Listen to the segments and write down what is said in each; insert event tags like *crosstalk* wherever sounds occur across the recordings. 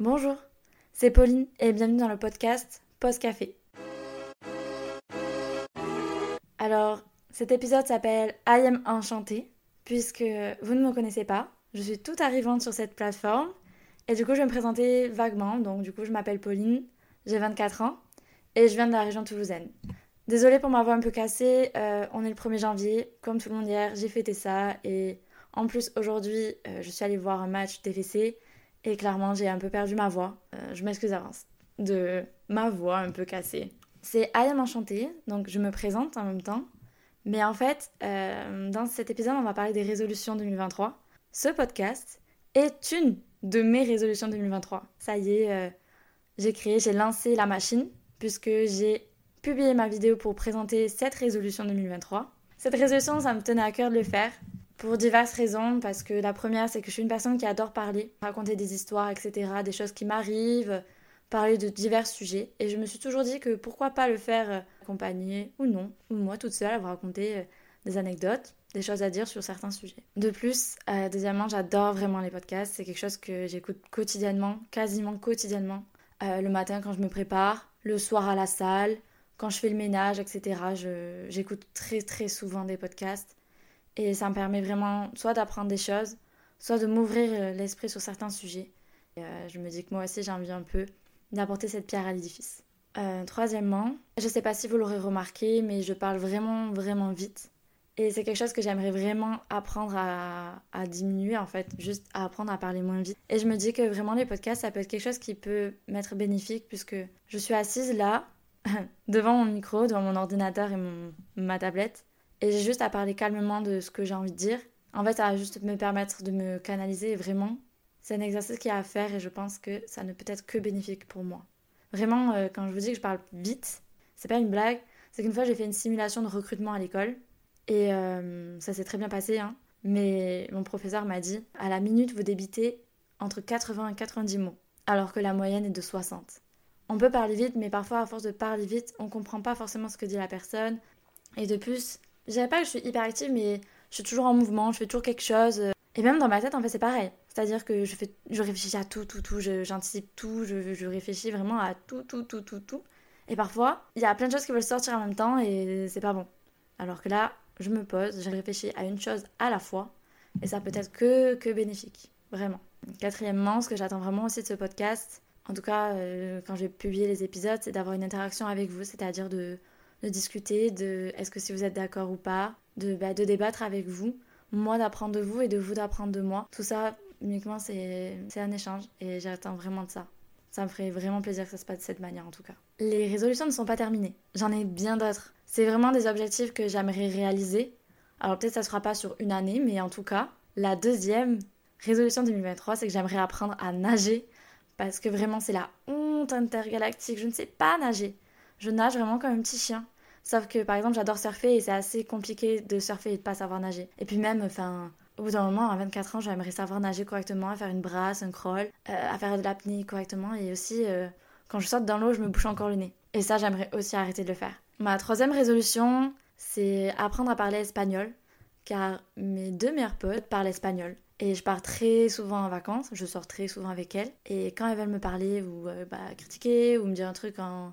Bonjour, c'est Pauline et bienvenue dans le podcast Post Café. Alors, cet épisode s'appelle I am enchantée puisque vous ne me connaissez pas. Je suis toute arrivante sur cette plateforme et du coup, je vais me présenter vaguement. Donc, du coup, je m'appelle Pauline, j'ai 24 ans et je viens de la région toulousaine. Désolée pour ma voix un peu cassée, euh, on est le 1er janvier, comme tout le monde hier, j'ai fêté ça et en plus aujourd'hui, euh, je suis allée voir un match TFC et clairement, j'ai un peu perdu ma voix. Euh, je m'excuse d'avance de ma voix un peu cassée. C'est I am enchantée, donc je me présente en même temps. Mais en fait, dans cet épisode, on va parler des résolutions 2023. Ce podcast est une de mes résolutions 2023. Ça y est, j'ai créé, j'ai lancé la machine puisque j'ai publié ma vidéo pour présenter cette résolution 2023. Cette résolution, ça me tenait à cœur de le faire pour diverses raisons, parce que la première, c'est que je suis une personne qui adore parler, raconter des histoires, etc., des choses qui m'arrivent, parler de divers sujets. Et je me suis toujours dit que pourquoi pas le faire euh, accompagné ou non, ou moi toute seule, vous raconter euh, des anecdotes, des choses à dire sur certains sujets. De plus, euh, deuxièmement, j'adore vraiment les podcasts. C'est quelque chose que j'écoute quotidiennement, quasiment quotidiennement. le matin quand je me prépare, le soir à la salle, quand je fais le ménage, etc., j'écoute très très souvent des podcasts. Et ça me permet vraiment soit d'apprendre des choses, soit de m'ouvrir euh, l'esprit sur certains sujets. Euh, je me dis que moi aussi j'ai envie un peu d'apporter cette pierre à l'édifice. Euh, troisièmement, je ne sais pas si vous l'aurez remarqué, mais je parle vraiment vraiment vite. Et c'est quelque chose que j'aimerais vraiment apprendre à, à, diminuer, en fait, juste à apprendre à parler moins vite. Et je me dis que vraiment les podcasts, ça peut être quelque chose qui peut m'être bénéfique, puisque je suis assise là, *laughs* devant mon micro, devant mon ordinateur et mon, ma tablette. Et j'ai juste à parler calmement de ce que j'ai envie de dire. En fait, ça va juste me permettre de me canaliser vraiment, c'est un exercice qui a à faire et je pense que ça ne peut être que bénéfique pour moi. Vraiment, euh, quand je vous dis que je parle vite, c'est pas une blague. C'est qu'une fois, j'ai fait une simulation de recrutement à l'école et euh, ça s'est très bien passé. Hein. Mais mon professeur m'a dit à la minute, vous débitez entre 80 et 90 mots, alors que la moyenne est de 60 on peut parler vite, mais parfois, à force de parler vite, on comprend pas forcément ce que dit la personne. Et de plus, je dirais pas que je suis hyper active, mais je suis toujours en mouvement, je fais toujours quelque chose. Et même dans ma tête, en fait, c'est pareil. C'est-à-dire que je, fais, je réfléchis à tout, tout, tout, j'anticipe tout, je, je, réfléchis vraiment à tout, tout, tout, tout, tout. Et parfois, il y a plein de choses qui veulent sortir en même temps et c'est pas bon. Alors que là, je me pose, je réfléchis à une chose à la fois et ça peut être que, que bénéfique. Vraiment. Quatrièmement, ce que j'attends vraiment aussi de ce podcast, en tout cas, euh, quand j'ai publié les épisodes, c'est d'avoir une interaction avec vous, c'est-à-dire de, discuter de est-ce que si vous êtes d'accord ou pas, de, bah, de débattre avec vous, moi d'apprendre de vous et de vous d'apprendre de moi. Tout ça, uniquement, c'est un échange et j'attends vraiment de ça. Ça me ferait vraiment plaisir que ça se passe de cette manière en tout cas. Les résolutions ne sont pas terminées. J'en ai bien d'autres. C'est vraiment des objectifs que j'aimerais réaliser. Alors peut-être ça ne sera pas sur une année, mais en tout cas, la deuxième résolution 2023, c'est que j'aimerais apprendre à nager parce que vraiment c'est la honte intergalactique. Je ne sais pas nager. Je nage vraiment comme un petit chien. Sauf que par exemple j'adore surfer et c'est assez compliqué de surfer et de pas savoir nager. Et puis même, enfin, au bout d'un moment, à 24 ans, j'aimerais savoir nager correctement, faire une brasse, un crawl, euh, faire de l'apnée correctement et aussi euh, quand je saute dans l'eau, je me bouche encore le nez. Et ça, j'aimerais aussi arrêter de le faire. Ma troisième résolution, c'est apprendre à parler espagnol, car mes deux meilleurs potes parlent espagnol. Et je pars très souvent en vacances, je sors très souvent avec elles. Et quand elles veulent me parler ou euh, bah, critiquer ou me dire un truc en...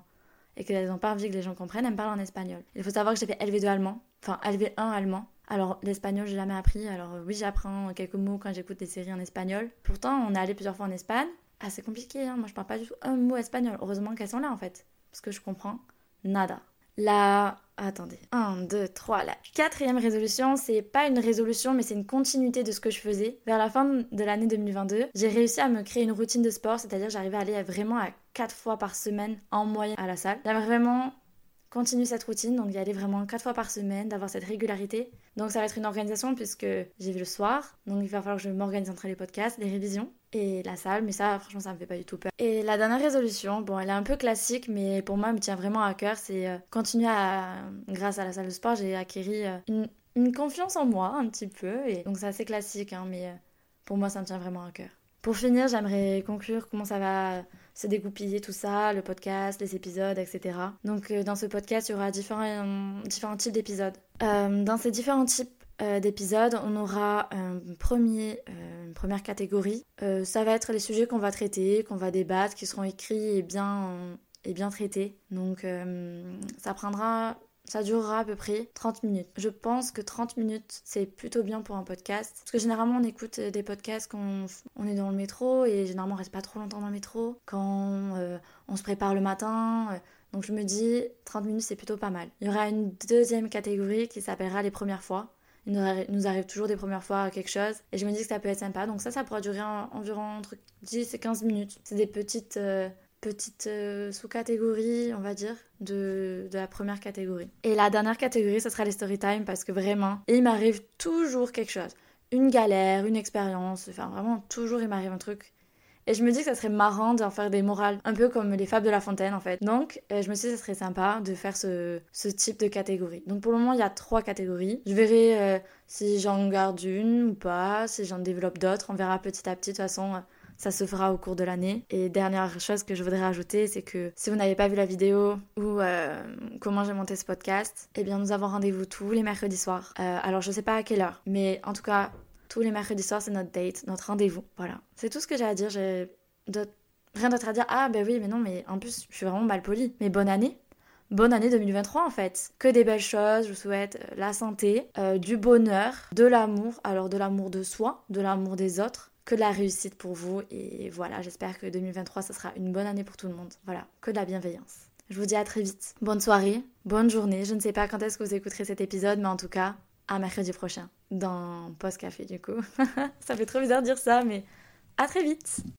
et qu'elles n'ont pas envie que les gens comprennent, elles me parlent en espagnol. Il faut savoir que j'ai fait LV2 allemand, enfin LV1 allemand. Alors l'espagnol, j'ai jamais appris. Alors oui, j'apprends quelques mots quand j'écoute des séries en espagnol. Pourtant, on est allé plusieurs fois en Espagne. Ah, c'est compliqué, hein. moi je parle pas du tout un mot espagnol. Heureusement qu'elles sont là en fait. Parce que je comprends nada. La Attendez. 1, 2, 3. La quatrième résolution, c'est pas une résolution, mais c'est une continuité de ce que je faisais. Vers la fin de l'année 2022, j'ai réussi à me créer une routine de sport, c'est-à-dire j'arrivais à aller vraiment à 4 fois par semaine en moyenne à la salle. J'aimerais vraiment continuer cette routine, donc d'y aller vraiment 4 fois par semaine, d'avoir cette régularité. Donc ça va être une organisation puisque j'y vais le soir, donc il va falloir que je m'organise entre les podcasts, les révisions et la salle, mais ça franchement ça me fait pas du tout peur. Et la dernière résolution, bon elle est un peu classique, mais pour moi elle me tient vraiment à cœur, c'est euh, continuer à, grâce à la salle de sport, j'ai acquéri euh, une, une, confiance en moi un petit peu, et donc c'est assez classique, hein, mais euh, pour moi ça me tient vraiment à cœur. Pour finir, j'aimerais conclure comment ça va se dégoupiller tout ça, le podcast, les épisodes, etc. Donc dans ce podcast, il y aura différents, différents types d'épisodes. dans ces différents types euh, d'épisode, on aura un premier, euh, une première catégorie. Euh, ça va être les sujets qu'on va traiter, qu'on va débattre, qui seront écrits et bien, et bien traités. Donc ça prendra ça durera à peu près 30 minutes. Je pense que 30 minutes, c'est plutôt bien pour un podcast. Parce que généralement, on écoute des podcasts quand on est dans le métro et généralement, on reste pas trop longtemps dans le métro. Quand on se prépare le matin. Donc je me dis, 30 minutes, c'est plutôt pas mal. Il y aura une deuxième catégorie qui s'appellera les premières fois. Il nous arrive toujours des premières fois quelque chose. Et je me dis que ça peut être sympa. Donc ça, ça pourra durer environ entre 10 et 15 minutes. C'est des petites, euh, petites euh, sous-catégories, on va dire, de, de, la première catégorie. Et la dernière catégorie, ce sera les story time parce que vraiment, il m'arrive toujours quelque chose. Une galère, une expérience, enfin vraiment, toujours il m'arrive un truc et je me dis que ça serait marrant d'en faire des morales, un peu comme les fables de La Fontaine en fait. Donc euh, je me suis dit que ça serait sympa de faire ce, ce, type de catégorie. Donc pour le moment il y a trois catégories. Je verrai euh, si j'en garde une ou pas, si j'en développe d'autres. On verra petit à petit. De toute façon, ça se fera au cours de l'année. Et dernière chose que je voudrais ajouter, c'est que si vous n'avez pas vu la vidéo ou comment j'ai monté ce podcast, eh bien nous avons rendez-vous tous les mercredis soirs. alors je sais pas à quelle heure, mais en tout cas tous les mercredis soirs, c'est notre date, notre rendez-vous. Voilà. C'est tout ce que j'ai à dire. J'ai rien d'autre à dire. Ah, ben oui, mais non, mais en plus, je suis vraiment mal polie. Mais bonne année. Bonne année 2023 en fait. Que des belles choses, je vous souhaite euh, la santé, euh, du bonheur, de l'amour, alors de l'amour de soi, de l'amour des autres, que de la réussite pour vous. Et voilà, j'espère que 2023, ça sera une bonne année pour tout le monde. Voilà, que de la bienveillance. Je vous dis à très vite. Bonne soirée, bonne journée. Je ne sais pas quand est-ce que vous écouterez cet épisode, mais en tout cas, à mercredi prochain dans Post Café du coup. *laughs* ça fait trop bizarre de dire ça, mais à très vite